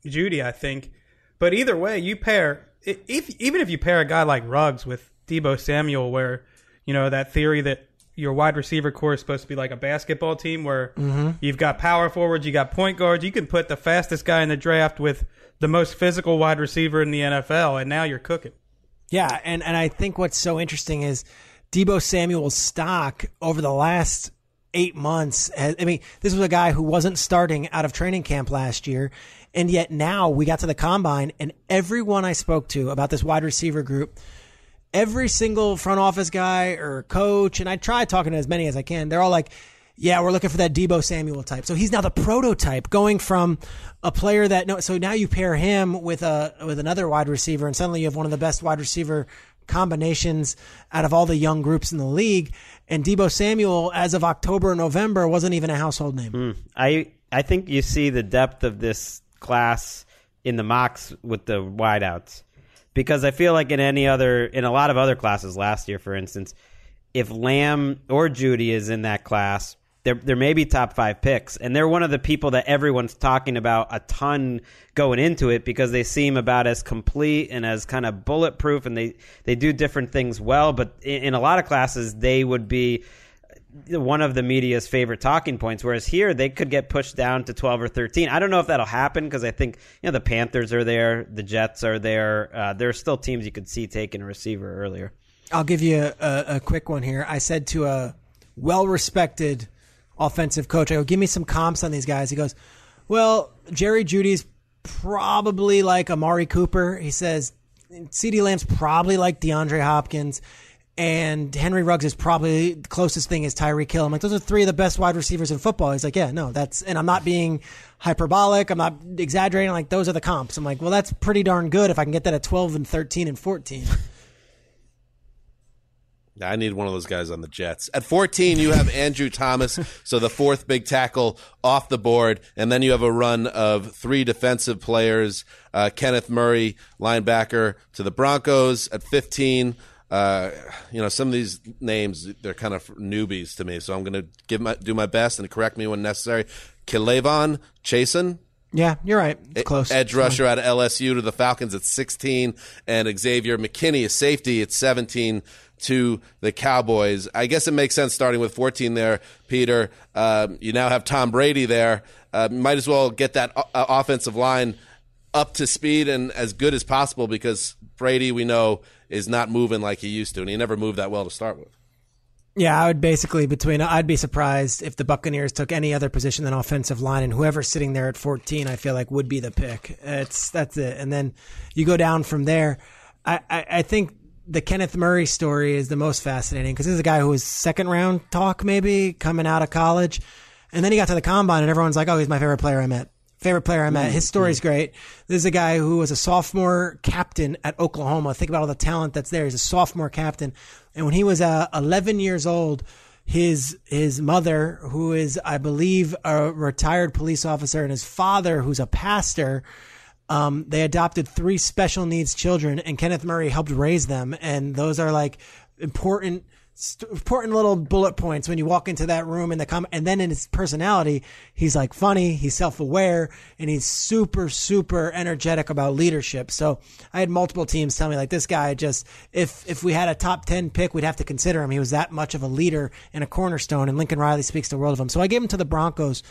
Jeudy, I think. But either way, you pair, if even if you pair a guy like Ruggs with Deebo Samuel, where, you know, that theory that your wide receiver core is supposed to be like a basketball team where you've got power forwards, you got point guards, you can put the fastest guy in the draft with the most physical wide receiver in the NFL, and now you're cooking. Yeah, and, and I think what's so interesting is Deebo Samuel's stock over the last eight months. I mean, this was a guy who wasn't starting out of training camp last year, and yet now we got to the combine, and everyone I spoke to about this wide receiver group, every single front office guy or coach, and I try talking to as many as I can, they're all like, yeah, we're looking for that Deebo Samuel type. So he's now the prototype, going from a player that no. So now you pair him with a with another wide receiver, and suddenly you have one of the best wide receiver combinations out of all the young groups in the league. And Deebo Samuel, as of October and November, wasn't even a household name. Hmm. I I think you see the depth of this class in the mocks with the wideouts because I feel like in any other in a lot of other classes last year, for instance, if Lamb or Jeudy is in that class, there there may be top five picks, and they're one of the people that everyone's talking about a ton going into it because they seem about as complete and as kind of bulletproof, and they they do different things well. But in, in a lot of classes, they would be one of the media's favorite talking points. Whereas here, they could get pushed down to 12 or 13. I don't know if that'll happen because I think you know the Panthers are there, the Jets are there. Uh, there are still teams you could see taking a receiver earlier. I'll give you a, a, quick one here. I said to a well respected offensive coach. I go, give me some comps on these guys. He goes, well, Jerry Jeudy's probably like Amari Cooper. He says CeeDee Lamb's probably like DeAndre Hopkins. And Henry Ruggs is probably the closest thing is Tyreek Hill. I'm like, those are three of the best wide receivers in football. He's like, yeah, no, that's, and I'm not being hyperbolic. I'm not exaggerating. Like, those are the comps. I'm like, well, that's pretty darn good if I can get that at 12 and 13 and 14. I need one of those guys on the Jets. At 14, you have Andrew Thomas, so the fourth big tackle off the board, and then you have a run of three defensive players. Uh, Kenneth Murray, linebacker to the Broncos at 15. Uh, you know, some of these names they're kind of newbies to me, so I'm going to give my do my best and correct me when necessary. K'Lavon Chaisson, yeah, you're right. It's close. Edge rusher out of LSU to the Falcons at 16, and Xavier McKinney, a safety at 17 to the Cowboys. I guess it makes sense starting with 14 there, Peter. Um, you now have Tom Brady there. Uh, might as well get that o- uh, offensive line up to speed and as good as possible because Brady, we know, is not moving like he used to, and he never moved that well to start with. Yeah, I would basically between. I'd be surprised if the Buccaneers took any other position than offensive line, and whoever's sitting there at 14, I feel like would be the pick. It's that's it, and then you go down from there. I I, I think the Kenneth Murray story is the most fascinating because this is a guy who was second round talk maybe coming out of college, and then he got to the combine, and everyone's like, "Oh, he's my favorite player I met." Favorite player I met. His story's great. This is a guy who was a sophomore captain at Oklahoma. Think about all the talent that's there. He's a sophomore captain, and when he was uh, 11 years old, his his mother, who is I believe a retired police officer, and his father, who's a pastor, um, they adopted three special needs children, and Kenneth Murray helped raise them. And those are like important, st- important little bullet points when you walk into that room in the com. And then in his personality, he's like funny, he's self aware, and he's super, super energetic about leadership. So I had multiple teams tell me like this guy just if if we had a top ten pick, we'd have to consider him. He was that much of a leader and a cornerstone. And Lincoln Riley speaks the world of him. So I gave him to the Broncos,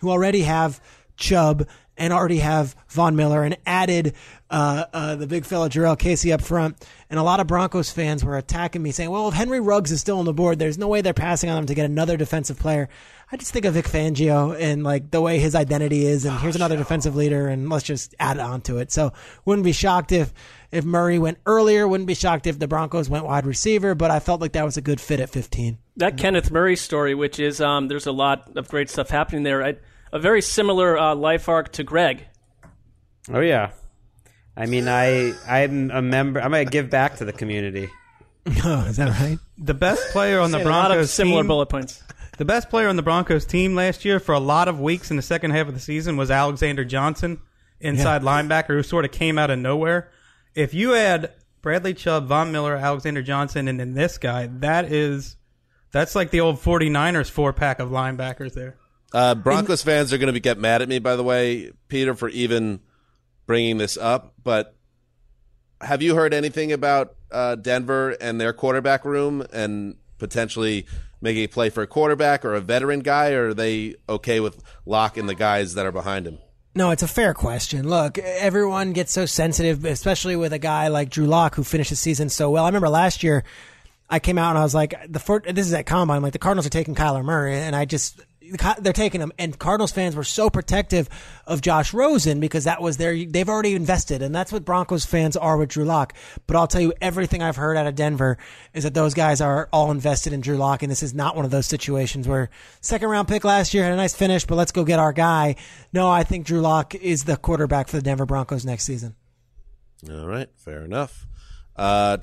who already have Chubb and already have Von Miller and added uh, uh, the big fella Jurrell Casey up front. And a lot of Broncos fans were attacking me, saying, "Well, if Henry Ruggs is still on the board, there's no way they're passing on him to get another defensive player." I just think of Vic Fangio and like the way his identity is, and here's another defensive leader, and let's just add on to it. So, wouldn't be shocked if if Murray went earlier. Wouldn't be shocked if the Broncos went wide receiver. But I felt like that was a good fit at 15. That Kenneth Murray story, which is um, there's a lot of great stuff happening there. I, a very similar uh, life arc to Greg. Oh yeah. I mean, I I'm a member. I'm gonna give back to the community. Oh, is that right? The best player on the Broncos. a lot of Broncos similar team, bullet points. the best player on the Broncos team last year for a lot of weeks in the second half of the season was Alexander Johnson, inside linebacker who sort of came out of nowhere. If you add Bradley Chubb, Von Miller, Alexander Johnson, and then this guy, that is that's like the old 49ers four pack of linebackers there. Uh, Broncos fans are going to get mad at me, by the way, Peter, for even bringing this up. But have you heard anything about uh, Denver and their quarterback room and potentially making a play for a quarterback or a veteran guy, or are they okay with Lock and the guys that are behind him? No, it's a fair question. Look, everyone gets so sensitive, especially with a guy like Drew Lock who finished the season so well. I remember last year, I came out and I was like, the four, this is at combine. Like the Cardinals are taking Kyler Murray, and I just they're taking him. And Cardinals fans were so protective of Josh Rosen because that was their they've already invested, and that's what Broncos fans are with Drew Lock. But I'll tell you, everything I've heard out of Denver is that those guys are all invested in Drew Lock, and this is not one of those situations where second round pick last year had a nice finish, but let's go get our guy. No, I think Drew Lock is the quarterback for the Denver Broncos next season. All right, fair enough. Uh,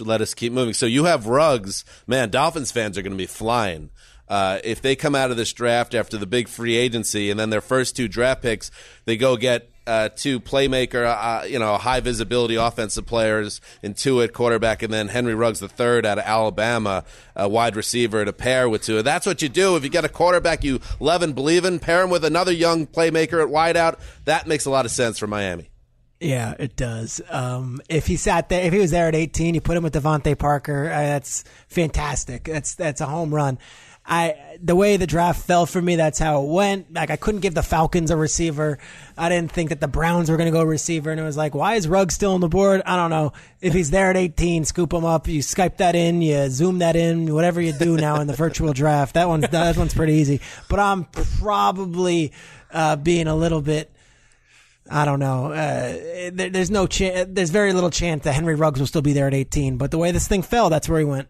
let us keep moving. So you have Ruggs, Man, Dolphins fans are going to be flying. Uh, if they come out of this draft after the big free agency and then their first Tua draft picks, they go get uh, two playmaker, uh, you know, high visibility offensive players, Intuit quarterback, and then Henry Ruggs the third out of Alabama, a wide receiver to pair with two. That's what you do if you get a quarterback you love and believe in. Pair him with another young playmaker at wideout. That makes a lot of sense for Miami. Yeah, it does. Um, if he sat there, if he was there at 18, you put him with DeVante Parker. Uh, that's fantastic. That's that's a home run. I the way the draft fell for me, that's how it went. Like I couldn't give the Falcons a receiver. I didn't think that the Browns were going to go receiver, and it was like, why is Ruggs still on the board? I don't know. If he's there at 18, scoop him up. You Skype that in, you zoom that in, whatever you do now in the virtual draft. That one's that one's pretty easy. But I'm probably uh, being a little bit. I don't know. Uh, there, there's no chance. There's very little chance that Henry Ruggs will still be there at 18. But the way this thing fell, that's where he went.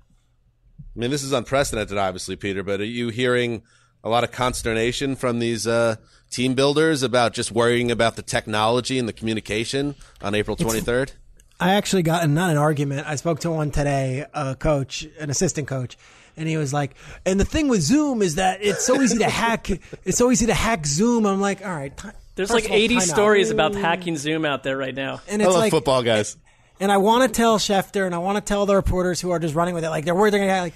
I mean, this is unprecedented, obviously, Peter. But are you hearing a lot of consternation from these uh, team builders about just worrying about the technology and the communication on April 23rd? I actually got not an argument. I spoke to one today, a coach, an assistant coach, and he was like, "And the thing with Zoom is that it's so easy to hack. It's so easy to hack Zoom." I'm like, "All right." T- There's first like all, 80 time out." stories about hacking Zoom out there right now. And I it's love like, football guys. And I want to tell Schefter and I want to tell the reporters who are just running with it, like they're worried they're going to have like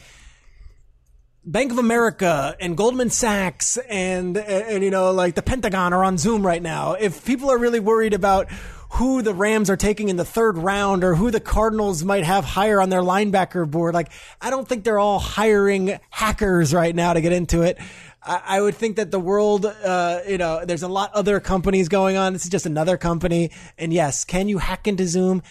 Bank of America and Goldman Sachs and, and, you know, like the Pentagon are on Zoom right now. If people are really worried about who the Rams are taking in the third round or who the Cardinals might have higher on their linebacker board, like I don't think they're all hiring hackers right now to get into it. I, I would think that the world, uh, you know, there's a lot other companies going on. This is just another company. And yes, can you hack into Zoom?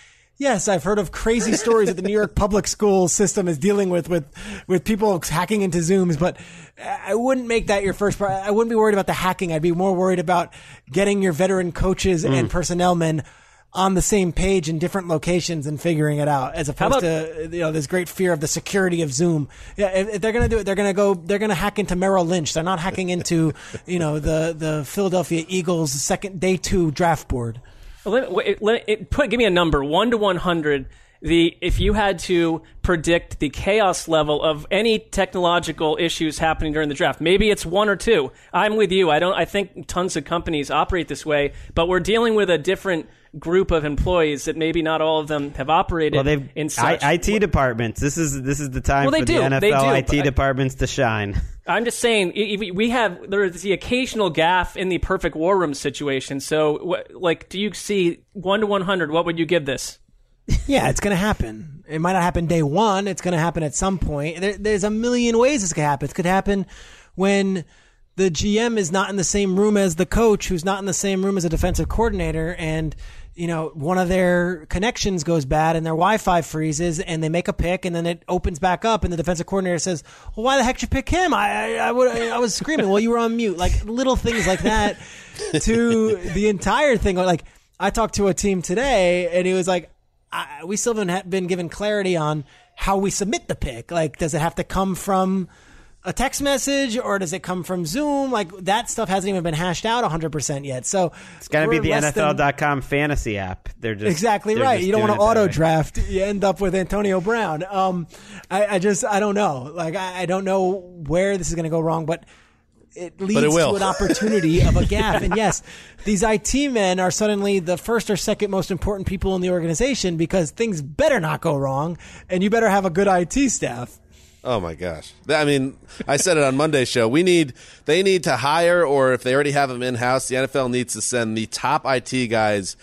Yes, I've heard of crazy stories that the New York public school system is dealing with with with people hacking into Zooms, but I wouldn't make that your first. pri- I wouldn't be worried about the hacking. I'd be more worried about getting your veteran coaches and mm. personnel men on the same page in different locations and figuring it out, as opposed about- to you know this great fear of the security of Zoom. Yeah, if, if they're gonna do it, they're gonna go. They're gonna hack into Merrill Lynch. They're not hacking into you know the the Philadelphia Eagles second day two draft board. Let, let, put, give me a number, one to one hundred. The if you had to predict the chaos level of any technological issues happening during the draft, maybe it's one or two. I'm with you. I don't. I think tons of companies operate this way, but we're dealing with a different group of employees that maybe not all of them have operated Well, they've in such. I, IT departments. This is this is the time Well, they for do. the They NFL do, IT departments to shine. I'm just saying, i- i- we have there's the occasional gaff in the perfect war room situation. So, like, do you see one to one hundred? What would you give this? Yeah, it's going to happen. It might not happen day one. It's going to happen at some point. There, there's a million ways this could happen. It could happen when the GM is not in the same room as the coach, who's not in the same room as a defensive coordinator, and you know one of their connections goes bad and their Wi-Fi freezes, and they make a pick, and then it opens back up, and the defensive coordinator says, "Well, why the heck did you pick him? I, I, I would, I was screaming. well, you were on mute. Like little things like that to the entire thing. Like I talked to a team today, and he was like, I, we still haven't been given clarity on how we submit the pick. Like, does it have to come from a text message or does it come from Zoom? Like, that stuff hasn't even been hashed out 100% yet. So It's got to be the less than- NFL.com fantasy app. They're just exactly they're right. just You don't want to auto draft. You end up with Antonio Brown. Um, I, I just, I don't know. Like, I, I don't know where this is going to go wrong, but it leads it to an opportunity of a gap. And yes, these IT men are suddenly the first or second most important people in the organization because things better not go wrong, and you better have a good IT staff. Oh my gosh! I mean, I said it on Monday's show. We need they need to hire, or if they already have them in house, the NFL needs to send the top IT guys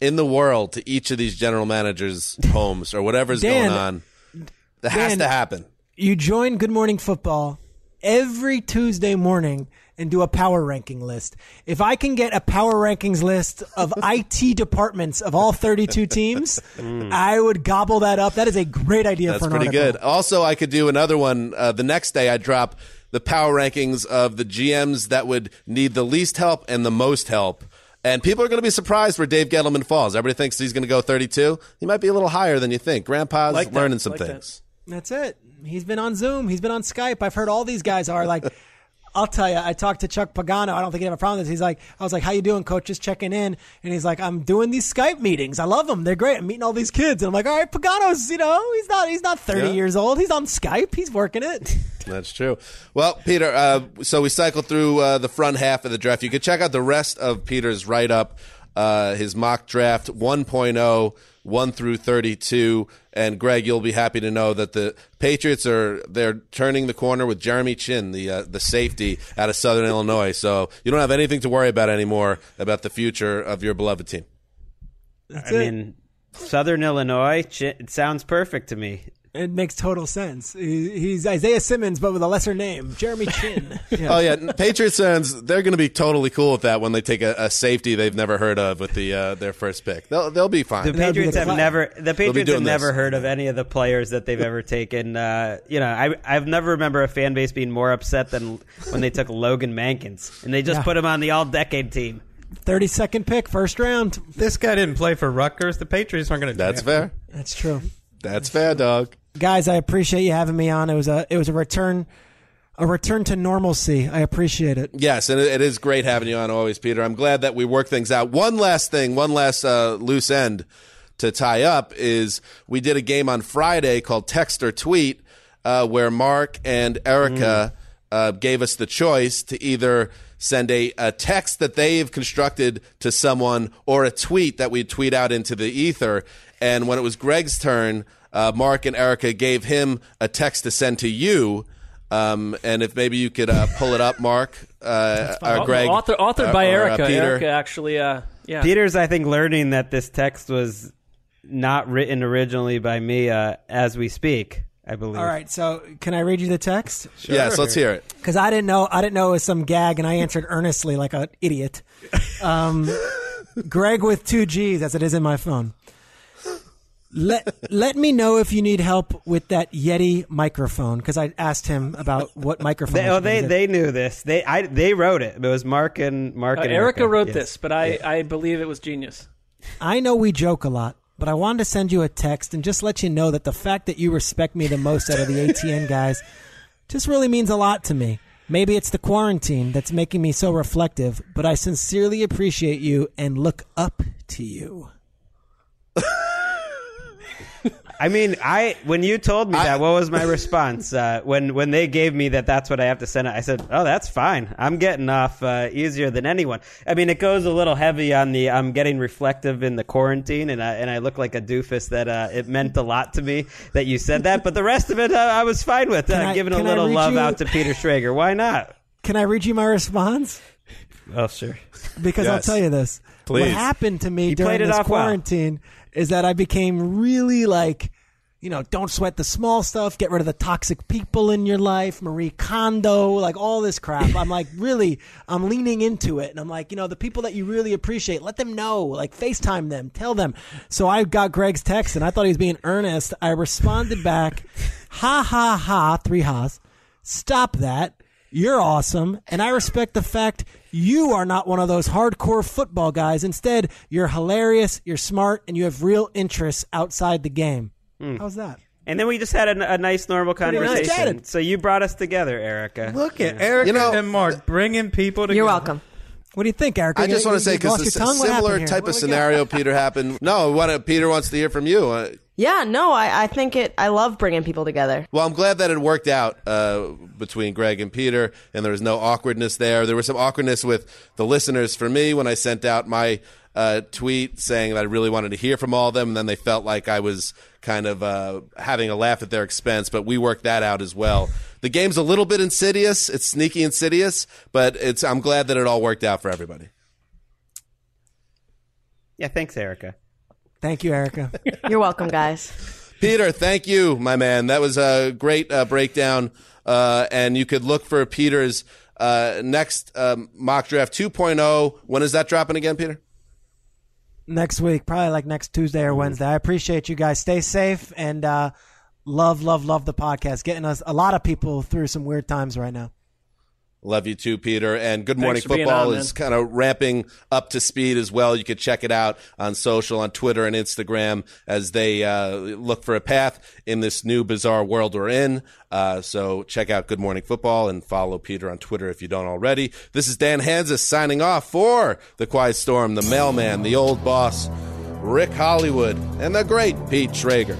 in the world to each of these general managers' homes or whatever's Dan, going on. That has to happen. You join Good Morning Football every Tuesday morning and do a power ranking list. If I can get a power rankings list of IT departments of all 32 teams, I would gobble that up. That is a great idea That's for an pretty article. good. Also, I could do another one uh, the next day. I drop the power rankings of the GMs that would need the least help and the most help. And people are going to be surprised where Dave Gettleman falls. Everybody thinks he's going to go 32. He might be a little higher than you think. Grandpa's Like that. learning some Like that. things. That's it. He's been on Zoom. He's been on Skype. I've heard all these guys are like. I'll tell you. I talked to Chuck Pagano. I don't think he'd have a problem with this. He's like, I was like, "How you doing, coach? Just checking in." And he's like, "I'm doing these Skype meetings. I love them. They're great. I'm meeting all these kids." And I'm like, "All right, Pagano's. You know, he's not. He's not 30 Yeah. years old. He's on Skype. He's working it." That's true. Well, Peter, uh, so we cycled through uh, the front half of the draft. You can check out the rest of Peter's write up, uh, his mock draft 1.0, 1 through 32. And Greg, you'll be happy to know that the Patriots are they're turning the corner with Jeremy Chinn, the uh, the safety out of Southern Illinois. So you don't have anything to worry about anymore about the future of your beloved team. I mean, Southern Illinois. It sounds perfect to me. It makes total sense. He's Isaiah Simmons, but with a lesser name, Jeremy Chinn. Oh yeah, Patriots fans they're going to be totally cool with that when they take a, a safety they've never heard of with the uh, their first pick. They'll they'll be fine. The Patriots have never the Patriots have never this. heard of any of the players that they've ever taken. Uh, you know, I I've never remember a fan base being more upset than when they took Logan Mankins and they just Yeah. put him on the All Decade team. Thirty second pick, first round. This guy didn't play for Rutgers. The Patriots aren't going to. That's fair. That's true. That's fair, dog. Guys, I appreciate you having me on. It was a it was a return a return to normalcy. I appreciate it. Yes, and it, is great having you on always, Peter. I'm glad that we work things out. One last thing, one last uh, loose end to tie up is we did a game on Friday called Text or Tweet, uh, where Mark and Erica uh, gave us the choice to either send a, a text that they've constructed to someone or a tweet that we tweet out into the ether. And when it was Greg's turn, uh, Mark and Erica gave him a text to send to you. Um, and if maybe you could uh, pull it up, Mark uh, or Greg, Author, authored uh, by or, uh, Erica. Peter. Erica actually, uh, yeah. Peter's, I think, learning that this text was not written originally by me uh, as we speak. I believe. All right, so can I read you the text? Yes, let's hear it. Because I didn't know I didn't know it was some gag, and I answered earnestly like an idiot. Um, Greg with two G's, as it is in my phone. Let let me know if you need help with that Yeti microphone because I asked him about what microphone. They, oh, they use. they knew this. They I they wrote it. It was Mark and Mark Uh, and Erica wrote Yes. this, but I, I believe it was genius. I know we joke a lot, but I wanted to send you a text and just let you know that the fact that you respect me the most out of the ATN guys just really means a lot to me. Maybe it's the quarantine that's making me so reflective, but I sincerely appreciate you and look up to you. I mean, I when you told me that, what was my response? Uh, when when they gave me that, that's what I have to send. it, I said, "Oh, that's fine. I'm getting off uh, easier than anyone." I mean, it goes a little heavy on the I'm getting reflective in the quarantine, and I and I look like a doofus. That uh, it meant a lot to me that you said that, but the rest of it, uh, I was fine with. Can Uh, I- giving a little love you- out to Peter Schrager. Why not? Can I read you my response? Oh, sure. Because I'll tell you this. What happened to me He during played this off well. Is that I became really like, you know, don't sweat the small stuff, get rid of the toxic people in your life, Marie Kondo, like all this crap. I'm like, really, I'm leaning into it. And I'm like, you know, the people that you really appreciate, let them know, like FaceTime them, tell them. So I got Greg's text and I thought he was being earnest. I responded back, ha ha ha, three ha's. Stop that. You're awesome, and I respect the fact you are not one of those hardcore football guys. Instead, you're hilarious, you're smart, and you have real interests outside the game. How's that? And then we just had a, a nice, normal Pretty nice. conversation. So you brought us together, Erica. Look at Yeah. Erica You know- and Mark bringing people together. You're welcome. What do you think, Erica? I just You- want to say you because your a tongue? What similar type What of do we got? scenario, Peter happened. No, what, Peter wants to hear from you. Uh, Yeah, no, I, I think it. I love bringing people together. Well, I'm glad that it worked out uh, between Greg and Peter, and there was no awkwardness there. There was some awkwardness with the listeners for me when I sent out my uh, tweet saying that I really wanted to hear from all of them, and then they felt like I was kind of uh, having a laugh at their expense. But we worked that out as well. The game's a little bit insidious; it's sneaky insidious, but it's. I'm glad that it all worked out for everybody. Yeah, thanks, Erica. Thank you, Erica. You're welcome, guys. Peter, thank you, my man. That was a great uh, breakdown. Uh, and you could look for Peter's uh, next um, mock draft 2.0. When is that dropping again, Peter? next week, probably like next Tuesday or Wednesday. I appreciate you guys. Stay safe and uh, love, love, love the podcast. Getting us a lot of people through some weird times right now. Love you too, Peter. And Good Morning Football on, is kind of ramping up to speed as well. You could check it out on social, on Twitter and Instagram as they uh, look for a path in this new bizarre world we're in. Uh, so check out Good Morning Football and follow Peter on Twitter if you don't already. This is Dan Hanzus signing off for The Quiet Storm, The Mailman, The Old Boss, Rick Hollywood, and the great Pete Schrager.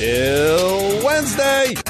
Till Wednesday.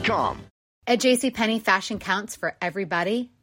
At JCPenney, fashion counts for everybody